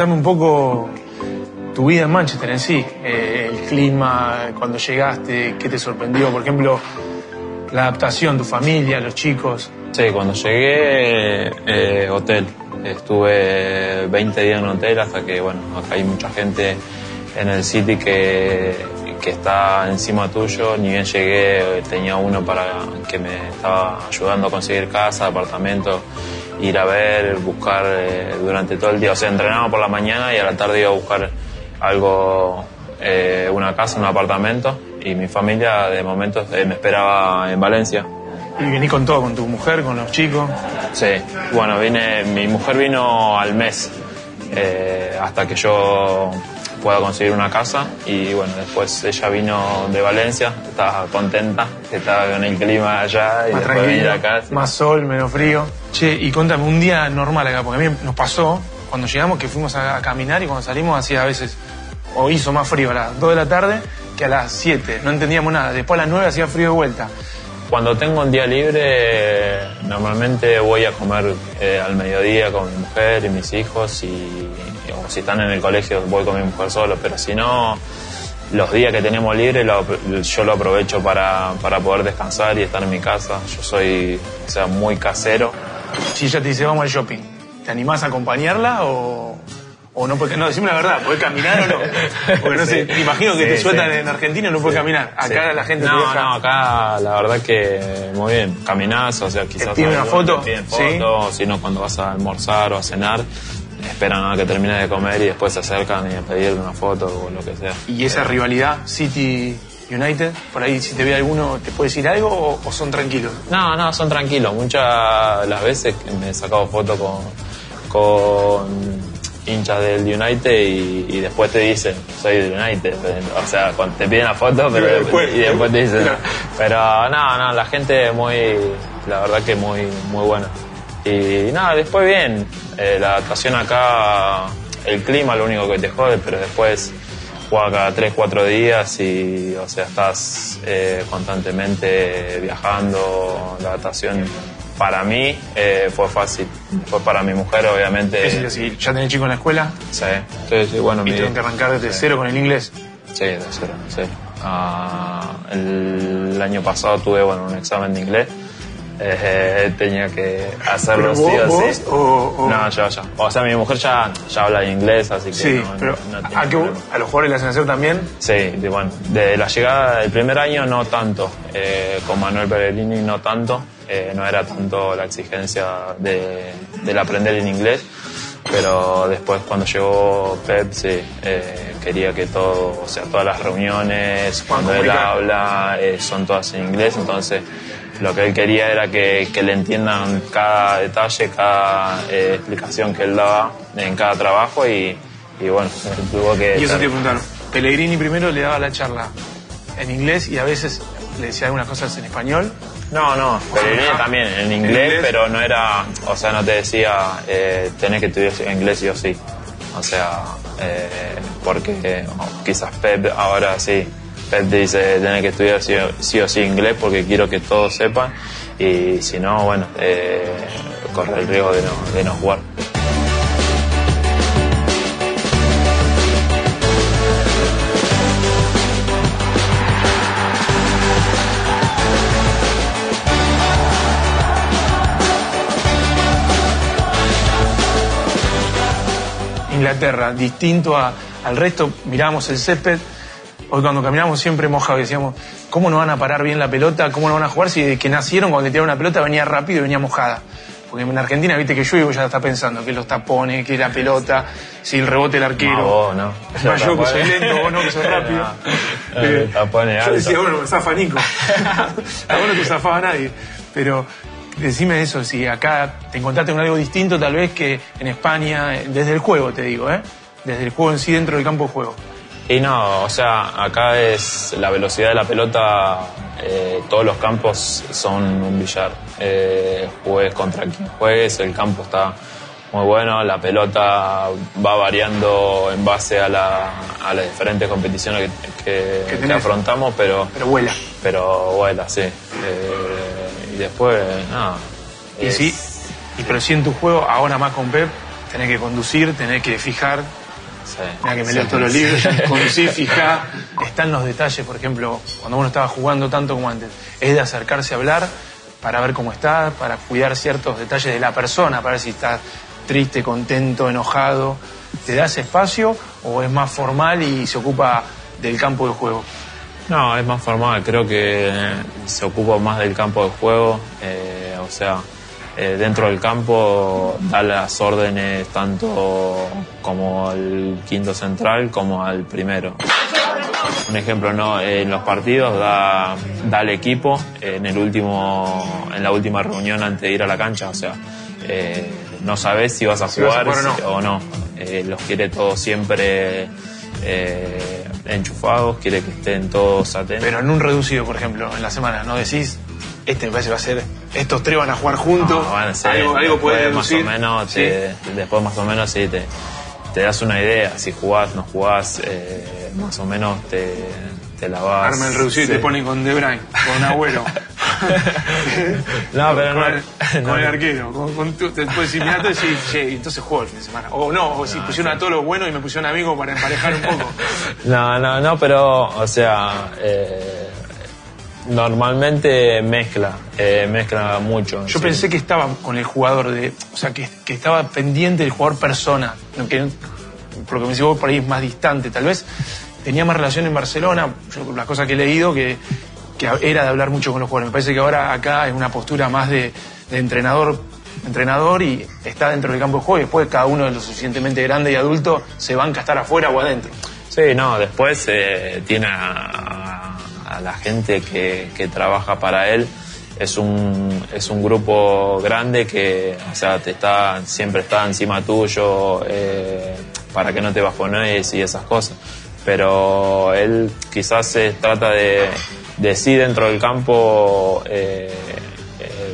contame un poco tu vida en Manchester en sí, eh, el clima, cuando llegaste, qué te sorprendió, por ejemplo, la adaptación, tu familia, los chicos. Sí, cuando llegué, eh, hotel. Estuve 20 días en hotel hasta que, bueno, acá hay mucha gente en el City que, que está encima tuyo. Ni bien llegué, tenía uno para que me estaba ayudando a conseguir casa, apartamento, ir a ver, buscar eh, durante todo el día. O sea, entrenaba por la mañana y a la tarde iba a buscar algo, eh, una casa, un apartamento. Y mi familia de momento eh, me esperaba en Valencia. Y vení con todo, con tu mujer, con los chicos. Sí, bueno, vine, mi mujer vino al mes hasta que yo pueda conseguir una casa y bueno, después ella vino de Valencia, estaba contenta, que estaba con el clima allá y más después venir acá. sí. más sol, menos frío. Che, y contame, un día normal acá, porque a mí nos pasó cuando llegamos que fuimos a, a caminar y cuando salimos hacía a veces, o hizo más frío a las 2 de la tarde que a las 7, no entendíamos nada. Después a las 9 hacía frío de vuelta. Cuando tengo un día libre, normalmente voy a comer eh, al mediodía con mi mujer y mis hijos y, si están en el colegio voy con mi mujer solo, pero si no, los días que tenemos libre lo- yo lo aprovecho para, para poder descansar y estar en mi casa. Yo soy, o sea, muy casero. Si ella te dice vamos al shopping, ¿te animás a acompañarla o, o no? Porque, no, decime la verdad, ¿podés caminar o no? Porque no sé, te imagino que te sueltan sí. en Argentina y no puedes caminar. Acá la gente te No, deja. no, acá la verdad que muy bien. Caminás, o sea, quizás... piden una foto? te piden Sí. foto, o si no, cuando vas a almorzar o a cenar, esperan a que termines de comer y después se acercan y a pedirte una foto o lo que sea. Y esa rivalidad City United, por ahí si te ve alguno, ¿te puede decir algo o, o son tranquilos? No, no, son tranquilos. Muchas las veces me he sacado fotos con, con hinchas del United y, y después te dicen, soy del United. O sea, cuando te piden la foto, pero Pero después- y después te dicen. Claro. Pero no, no, la gente muy, la verdad que muy, muy buena. Y nada, después bien, eh, la adaptación acá, el clima lo único que te jode, pero después juega cada 3, 4 días y, o sea, estás eh, constantemente viajando, la adaptación para mí eh, fue fácil. Fue para mi mujer, obviamente. Es decir, si ya tenés chico en la escuela Sí, sí, sí, bueno, y tienen que arrancar desde cero con el inglés. Sí, de cero, de cero. Ah, el año pasado tuve bueno, un examen de inglés. Eh, tenía que hacerlo ¿Pero sí o vos sí. o- o- No, yo, yo. O sea, mi mujer ya, ya habla inglés, así que Sí, no, pero no- no tiene ¿a, problema. a los jugadores le hacen hacer también. Sí, de, bueno, de la llegada del primer año no tanto, eh, con Manuel Pellegrini no tanto, eh, no era tanto la exigencia de, del aprender en inglés, pero después cuando llegó Pep, sí, eh, quería que todo, o sea, todas las reuniones, cuando él habla, eh, son todas en inglés, entonces lo que él quería era que, que le entiendan cada detalle, cada eh, explicación que él daba en cada trabajo y, y bueno, tuvo que... Y eso te preguntaron. Pellegrini primero le daba la charla en inglés y a veces le decía algunas cosas en español. No, no, Pellegrini también, en inglés, inglés? pero no era, o sea, no te decía, eh, tenés que estudiar inglés sí o sí. O sea, eh, porque eh, quizás Pep ahora sí, Pep dice, tenés que estudiar sí o, sí inglés porque quiero que todos sepan, y si no, bueno, eh, corre el riesgo de no, de no jugar. Inglaterra, distinto a- al resto, mirábamos el césped. Hoy cuando caminamos siempre mojado y decíamos, ¿cómo no van a parar bien la pelota? ¿Cómo no van a jugar si desde que nacieron cuando le tiraron una pelota venía rápido y venía mojada? Porque en Argentina, viste que llueve ya está pensando que los tapones, que la pelota, si el rebote el arquero. No, vos, no. Más yo que soy lento, vos no que sos rápido. No, no, tapones yo decía, bueno, me zafa Nico. A vos no te zafaba nadie. Pero decime eso, si acá te encontraste con algo distinto tal vez que en España, eh, desde el juego te digo, ¿eh? Desde el juego en sí dentro del campo de juego. Y no, o sea, acá es la velocidad de la pelota, eh, todos los campos son un billar. Eh, juegues contra quien juegues, el campo está muy bueno, la pelota va variando en base a, la, a las diferentes competiciones que, que- afrontamos, pero, Pero vuela. pero vuela, sí. Eh, y después, nada. Y es- sí, y pero sí en tu juego, ahora más con Pep, tenés que conducir, tenés que fijar. Sí. Mira que me Sí. leo todos los libros, conducir, fijar. Están los detalles, por ejemplo, cuando uno estaba jugando tanto como antes, es de acercarse a hablar para ver cómo está, para cuidar ciertos detalles de la persona, para ver si está triste, contento, enojado. ¿Te das espacio o es más formal y se ocupa del campo de juego? No, es más formal, creo que se ocupa más del campo de juego, eh, o sea, eh, dentro del campo da las órdenes tanto como al quinto central como al primero. Un ejemplo, ¿no? en los partidos da, da al equipo en, el último, en la última reunión antes de ir a la cancha, o sea, eh, no sabes si vas a Si vas a jugar o no. Eh, los quiere todos siempre eh, enchufados, quiere que estén todos atentos. Pero en un reducido, por ejemplo, en la semana, ¿no decís? Este me parece va a ser, estos tres van a jugar juntos. No, bueno, sí, algo, algo puede después más o menos, Sí. después más o menos sí te, te das una idea. Si jugás, no jugás, eh, más o menos te, te la vas. Arma el reducido y sí. te ponen con De Bruyne, con Agüero. No, pero con, no. el, con no, el arquero. Con, con tu- te puedes decir, mirá, decís, che, entonces juego el fin de semana. O no, o si pusieron a todos los buenos y me pusieron amigos para emparejar un poco. No, no, no, pero, o sea, eh, normalmente mezcla, eh, mezcla mucho. Yo sí. pensé que estaba con el jugador, de, o sea, que, que estaba pendiente del jugador persona. Que, por lo que me decís por ahí es más distante. Tal vez tenía más relación en Barcelona, yo, las cosas que he leído, que, que era de hablar mucho con los jugadores. Me parece que ahora acá es una postura más de, de entrenador entrenador y está dentro del campo de juego y después cada uno de lo suficientemente grande y adulto se banca a estar afuera o adentro. Sí, no, después eh, tiene a, a la gente que, que trabaja para él. Es un, es un grupo grande que, o sea, te está, siempre está encima tuyo eh, para que no te bajones y esas cosas. Pero él quizás se trata de, de sí dentro del campo eh,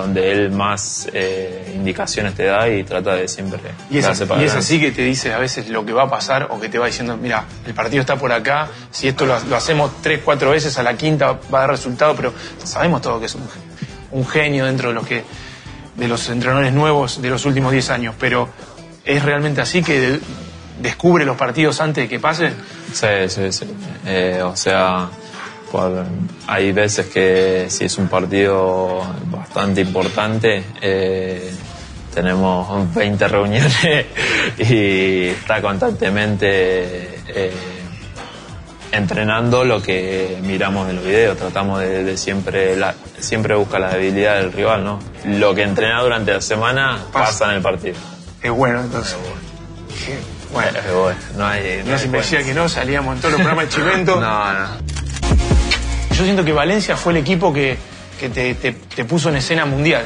donde él más eh, indicaciones te da y trata de siempre Y es, para y es así que te dice a veces lo que va a pasar o que te va diciendo, mira, el partido está por acá, si esto lo, lo hacemos tres, cuatro veces, a la quinta va a dar resultado, pero sabemos todo que es un, un genio dentro de los que de los entrenadores nuevos de los últimos 10 años, pero es realmente así que de- descubre los partidos antes de que pasen. Sí, sí, sí. Eh, o sea, por- hay veces que si es un partido bastante importante, eh, tenemos 20 reuniones y está constantemente eh, entrenando lo que miramos en los videos. Tratamos de, de siempre, la, siempre buscar la debilidad del rival, ¿no? Lo que entrena durante la semana Pasa. pasa en el partido. Es bueno, entonces. Bueno, bueno, no hay, no no si me decía que no, salíamos en todos los programas de Chimento. No, no. Yo siento que Valencia fue el equipo que, que te, te- puso en escena mundial.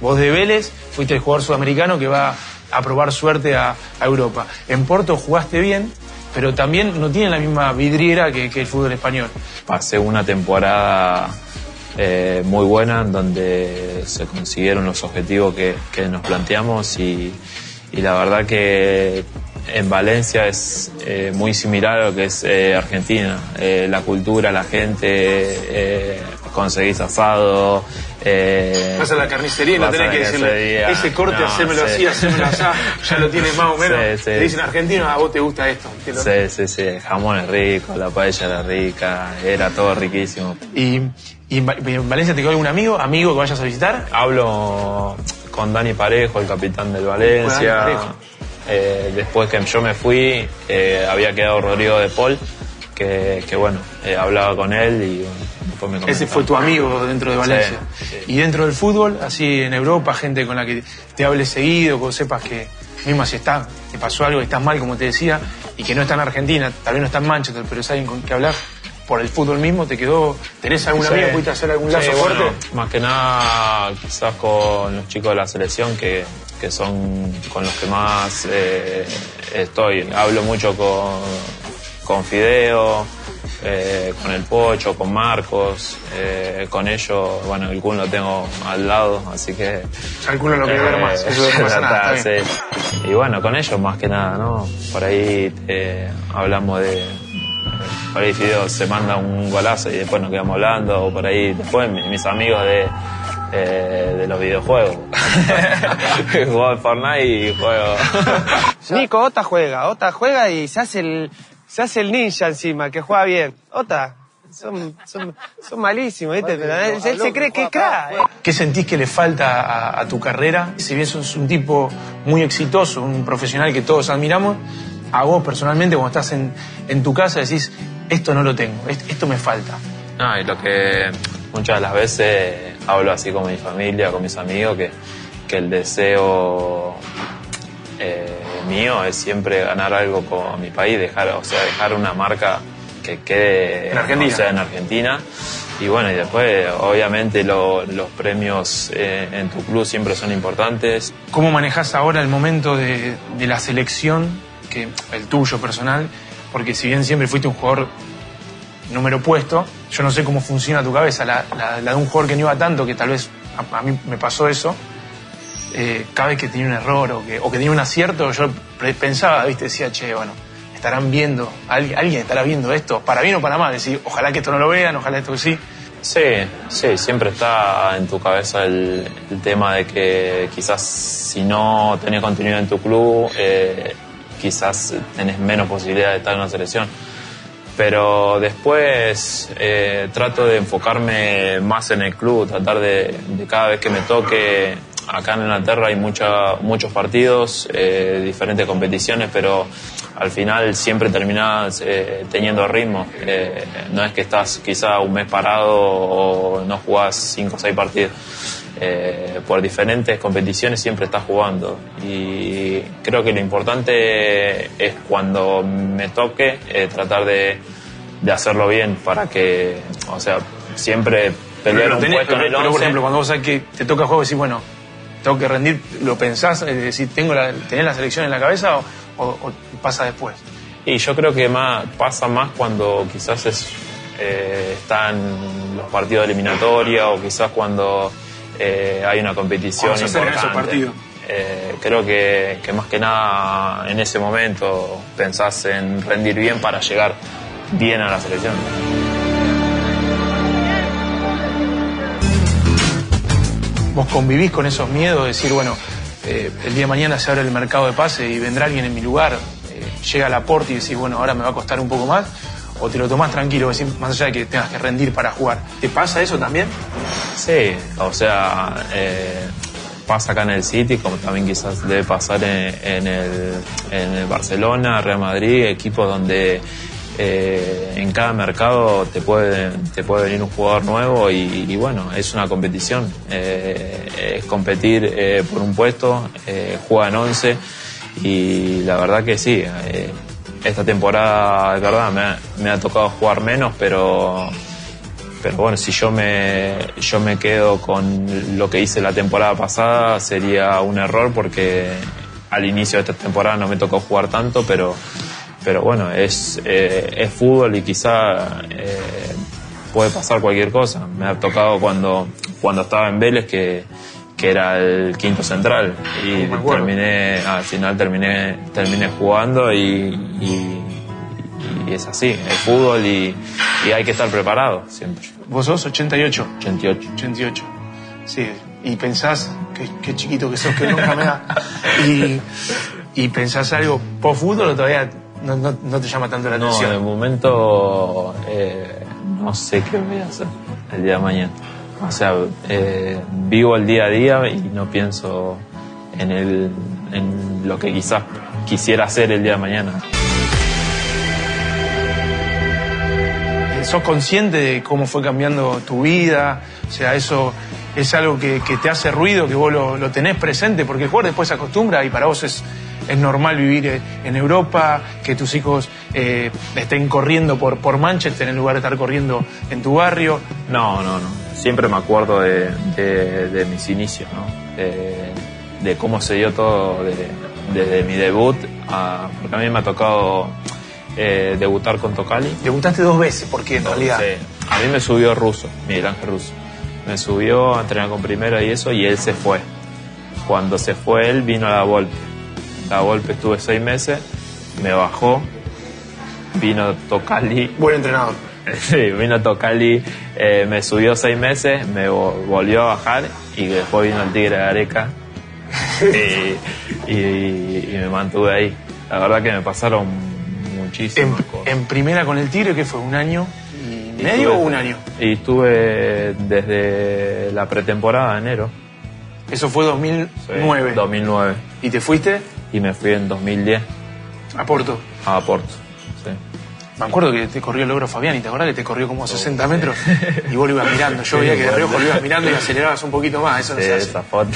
Vos de Vélez fuiste el jugador sudamericano que va a probar suerte a, Europa. En Porto jugaste bien, pero también no tiene la misma vidriera que, que el fútbol español. Pasé una temporada eh, muy buena en donde se consiguieron los objetivos que, que nos planteamos y, y la verdad que en Valencia es eh, muy similar a lo que es eh, Argentina. Eh, la cultura, la gente, eh, conseguís asado. Eh, Vas a la carnicería y no tenés que decirle, ese corte, No, hacémelo sí. así, hacémelo así, ya lo tienes más o menos. Sí, sí. Te dicen argentino, a vos te gusta esto. Te lo- Sí, sí, sí, el jamón es rico, la paella era rica, era todo riquísimo. Y, en Valencia te quedó algún amigo, amigo que vayas a visitar. Hablo con Dani Parejo, el capitán del Valencia. Dani Parejo. Eh, después que yo me fui, eh, había quedado Rodrigo de Paul, que, que bueno, eh, hablaba con él y bueno, después me Ese fue tu amigo dentro de Valencia. sí. Y dentro del fútbol, así en Europa, gente con la que te hables seguido, que sepas que, mismo si está, te pasó algo, estás mal, como te decía, y que no está en Argentina, tal vez no está en Manchester, pero es alguien con que hablar por el fútbol mismo, te quedó, ¿tenés algún Sí. amigo? ¿Pudiste hacer algún lazo Sí, fuerte? bueno, más que nada quizás con los chicos de la selección que, que son con los que más eh, estoy. Hablo mucho con, con Fideo, eh, con el Pocho, con Marcos, eh, con ellos, bueno, el Kun lo tengo al lado, así que... Alguno lo quiere ver eh, más, eso no pasa nada, está bien. sí. Y bueno, con ellos más que nada, ¿no? Por ahí hablamos de, por ahí Fideo se manda un golazo y después nos quedamos hablando, o por ahí después mis amigos de, eh, de los videojuegos. juego al Fortnite y juego. Nico, Ota juega, Ota juega y se hace el, se hace el ninja encima, que juega bien. Ota, son, son, son malísimos, ¿viste? Pero él, él se cree que es crack. ¿Qué sentís que le falta a, a tu carrera? Si bien sos un tipo muy exitoso, un profesional que todos admiramos, a vos personalmente cuando estás en, en tu casa decís, esto no lo tengo, est- esto me falta. No, y lo que muchas de las veces hablo así con mi familia, con mis amigos, que, que el deseo eh, mío es siempre ganar algo con mi país, dejar, o sea, dejar una marca que quede En Argentina. o sea, en Argentina. Y bueno, y después obviamente lo- los premios eh, en tu club siempre son importantes. ¿Cómo manejás ahora el momento de, de la selección, que el tuyo personal? Porque si bien siempre fuiste un jugador número puesto, yo no sé cómo funciona tu cabeza, la, de un jugador que no iba tanto, que tal vez a, mí me pasó eso. eh, cada vez que tenía un error o que, o tenía un acierto, yo pensaba, viste, decía, che, bueno, estarán viendo, alguien, alguien estará viendo esto, para bien o para mal, decir, ojalá que esto no lo vean, ojalá esto sí. Sí, sí, siempre está en tu cabeza el, tema de que quizás si no tenés continuidad en tu club, eh, quizás tenés menos posibilidad de estar en la selección. Pero después eh, trato de enfocarme más en el club, tratar de, cada vez que me toque. Acá en Inglaterra hay mucha, muchos partidos, eh, diferentes competiciones, pero al final siempre terminás eh, teniendo ritmo. Eh, no es que estás quizá un mes parado o no jugás cinco o seis partidos. Eh, por diferentes competiciones siempre estás jugando. Y creo que lo importante es cuando me toque eh, tratar de, de hacerlo bien para que, o sea, siempre pelear Pero, un tenés- puesto en el pero, por 11. ejemplo, cuando vos sabés que te toca juego, decís, bueno, tengo que rendir, ¿lo pensás? Es decir, ¿tengo la, ¿tenés la selección en la cabeza o, o- o pasa después? Y yo creo que más, pasa más cuando quizás es, eh, están los partidos de eliminatoria o quizás cuando eh, hay una competición esos importante. partidos. Eh, creo que, que más que nada en ese momento pensás en rendir bien para llegar bien a la selección. Vos convivís con esos miedos de decir, bueno, eh, el día de mañana se abre el mercado de pase y vendrá alguien en mi lugar, eh, llega al aporte y decís, bueno, ahora me va a costar un poco más, o te lo tomás tranquilo, más allá de que tengas que rendir para jugar. ¿Te pasa eso también? Sí, o sea, eh, pasa acá en el City, como también quizás debe pasar en, el, Barcelona, Real Madrid, equipos donde eh, en cada mercado te puede, venir un jugador nuevo y, bueno, es una competición. Eh, es competir por un puesto, juegan 11 y la verdad que sí. Esta temporada, de verdad, me ha, me ha tocado jugar menos, pero pero bueno, si yo me, yo me quedo con lo que hice la temporada pasada sería un error porque al inicio de esta temporada no me tocó jugar tanto, pero, pero bueno, es, eh, es fútbol y quizá eh, puede pasar cualquier cosa. Me ha tocado cuando, cuando estaba en Vélez que, que era el quinto central y terminé, al final terminé, terminé jugando y, y- y es así, es fútbol y, y hay que estar preparado siempre. Vos sos 88. 88. 88. Sí, y pensás, qué, qué chiquito que sos, que nunca me da. Y, y pensás algo post fútbol o todavía no, no- no te llama tanto la No, de atención. momento eh, no sé qué voy a hacer el día de mañana. O sea, eh, vivo el día a día y no pienso en, el, en lo que quizás quisiera hacer el día de mañana. Eh, ¿Sos consciente de cómo fue cambiando tu vida? O sea, eso es algo que, que te hace ruido, que vos lo, lo tenés presente, porque el jugador después se acostumbra y para vos es, es normal vivir eh, en Europa, que tus hijos eh, estén corriendo por, por Manchester en lugar de estar corriendo en tu barrio. No, no, no. Siempre me acuerdo de, de- de mis inicios, ¿no? De, de cómo se dio todo de- desde mi debut, a- porque a mí me ha tocado eh, debutar con Tocali. Debutaste dos veces, porque en realidad... A mí me subió Russo, Miguel Ángel Russo. Me subió a entrenar con primera y eso, y él se fue. Cuando se fue él, vino a la Volpe. La Volpe estuve seis meses, me bajó vino Tocali. Buen entrenador. Sí, vino Tocali, eh, me subió seis meses, me vo- volvió a bajar y después vino el Tigre de Areca y, y- y me mantuve ahí. La verdad que me pasaron En, muchísimas cosas. en primera con el Tigre, que fue un año y Y medio o un año. Y estuve desde la pretemporada de enero. Eso fue 2009. 2009. ¿Y te fuiste Y me fui en 2010 a Porto? a Porto. Me acuerdo que te corrió el logro Fabián y te acordás que te corrió como a 60 metros y vos lo ibas mirando. Yo veía que de reojo lo ibas mirando y acelerabas un poquito más. Eso no Sí, se hace. esa foto,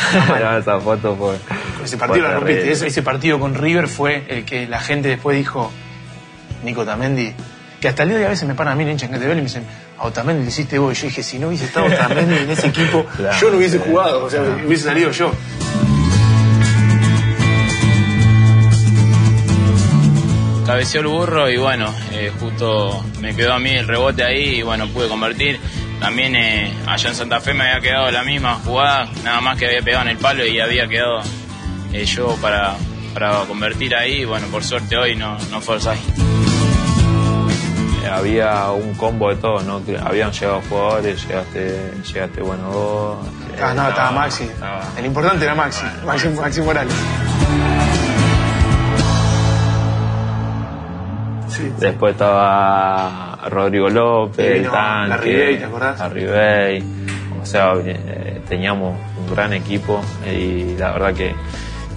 esa foto fue. Ese partido lo rompiste. Ese, ese partido con River fue el que la gente después dijo, Nico Tamendi, que hasta el día de hoy a veces me paran a mí en hincha en que te ven y me dicen, a Otamendi le hiciste vos. Y yo dije, si no hubiese estado Otamendi en ese equipo, Claro, yo no hubiese jugado, o sea, hubiese salido yo. Cabeció el burro y bueno, eh, justo me quedó a mí el rebote ahí y bueno, pude convertir. También eh, allá en Santa Fe me había quedado la misma jugada, nada más que había pegado en el palo y había quedado eh, yo para, para convertir ahí y bueno, por suerte hoy no, no fue. Eh, Había un combo de todo, ¿no? Habían llegado jugadores, llegaste, llegaste bueno vos. Ah, no, estaba Maxi. estaba- El importante era Maxi, Maxi, Maxi Morales. Sí. Después estaba Rodrigo López, el vino tanque. ¿te acordás? Larribey. O sea, eh, teníamos un gran equipo y la verdad que,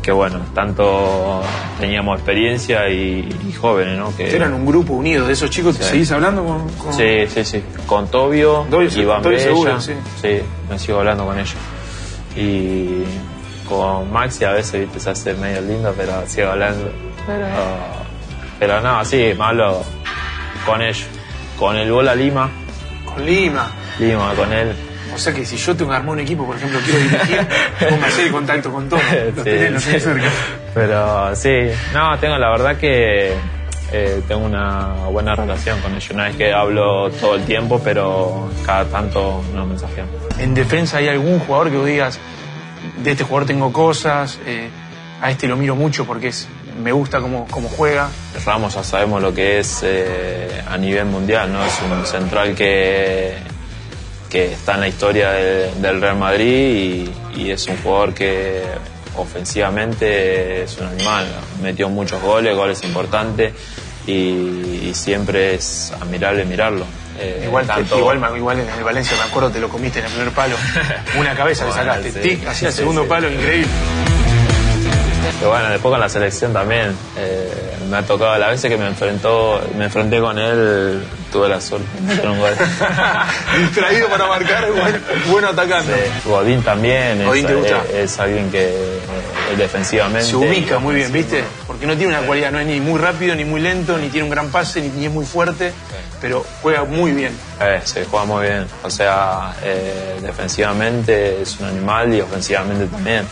que bueno, tanto teníamos experiencia y, y jóvenes, ¿no? Que, Eran un grupo unido de esos chicos. ¿Te Sí. seguís hablando con...? con- Sí, sí, sí. Con Tobio, sí, Iván Tobio Bella. seguro, sí. me sigo hablando con ellos. Y con Maxi a veces, viste, se hace medio lindo, pero sigo hablando. Pero, pero no, sí, me hablo con ellos. Con el Bola Lima, Con Lima. Lima, con él. O sea que si yo tengo armar un equipo, por ejemplo, quiero dirigir, que hacer el contacto con todos. Los Sí, tenés, los tenés sí. cerca. Pero sí, no, tengo la verdad que eh, tengo una buena relación con ellos. No es que hablo todo el tiempo, pero cada tanto nos mensajeamos. En defensa hay algún jugador que vos digas, de este jugador tengo cosas, eh, a este lo miro mucho porque es, me gusta cómo, cómo juega. Ramos ya sabemos lo que es eh, a nivel mundial, ¿no? Es un central que, que está en la historia de- del Real Madrid y, y es un jugador que ofensivamente es un animal. Metió muchos goles, goles importantes y, y siempre es admirable mirarlo. Eh, Igual, te- tanto- igual, igual en el Valencia, me acuerdo, te lo comiste en el primer palo. Una cabeza le Bueno, sacaste, sí. tic, hacía el Sí, segundo palo, increíble. Que bueno, después con la selección también. eh, me ha tocado las veces que me enfrentó, me enfrenté con él, tuve la suerte de meter un gol. Distraído para marcar, buen, bueno atacando. Sí. Godín también es, te gusta. es- es alguien que eh, defensivamente Se ubica muy bien, ¿viste? Porque no tiene una cualidad, no es ni muy rápido, ni muy lento, ni tiene un gran pase, ni, ni es muy fuerte, pero juega muy bien. Eh, se juega muy bien. O sea, eh, defensivamente es un animal y ofensivamente también.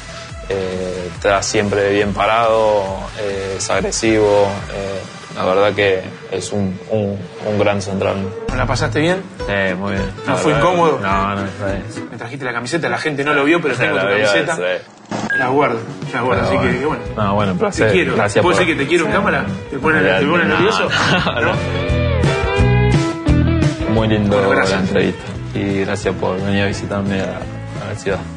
Eh, está siempre bien parado, eh, es agresivo. eh, la verdad que es un, un, un gran central. ¿No la pasaste bien? Eh, muy bien. ¿No La fue verdad, incómodo? No, no, fue- Me trajiste la camiseta, la gente no lo vio, pero tengo la tu vio, camiseta. sí. La guardo, la guardo, Pero así que, que bueno. No, bueno, placer. Te quiero. Gracias ¿Puedo por- decir que te quiero en cámara? ¿Te pones No, no, nervioso? no, no. Muy lindo Bueno, la entrevista. Y gracias por venir a visitarme a,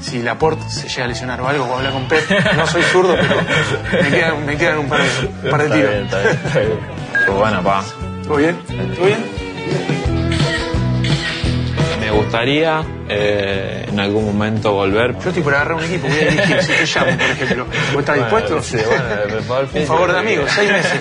Si Laporte se llega a lesionar o algo, voy a hablar con Pep. No soy zurdo, pero me quedan, me quedan un par de, un par de Está tiros. bien, está bien, está bien. Bueno, pa. ¿Todo bien? ¿Todo bien? Me gustaría eh, en algún momento volver. Yo estoy por agarrar un equipo, voy a dirigir, si te llamo, por ejemplo. ¿Vos estás dispuesto? Sí, bueno. Un favor de amigos, seis meses.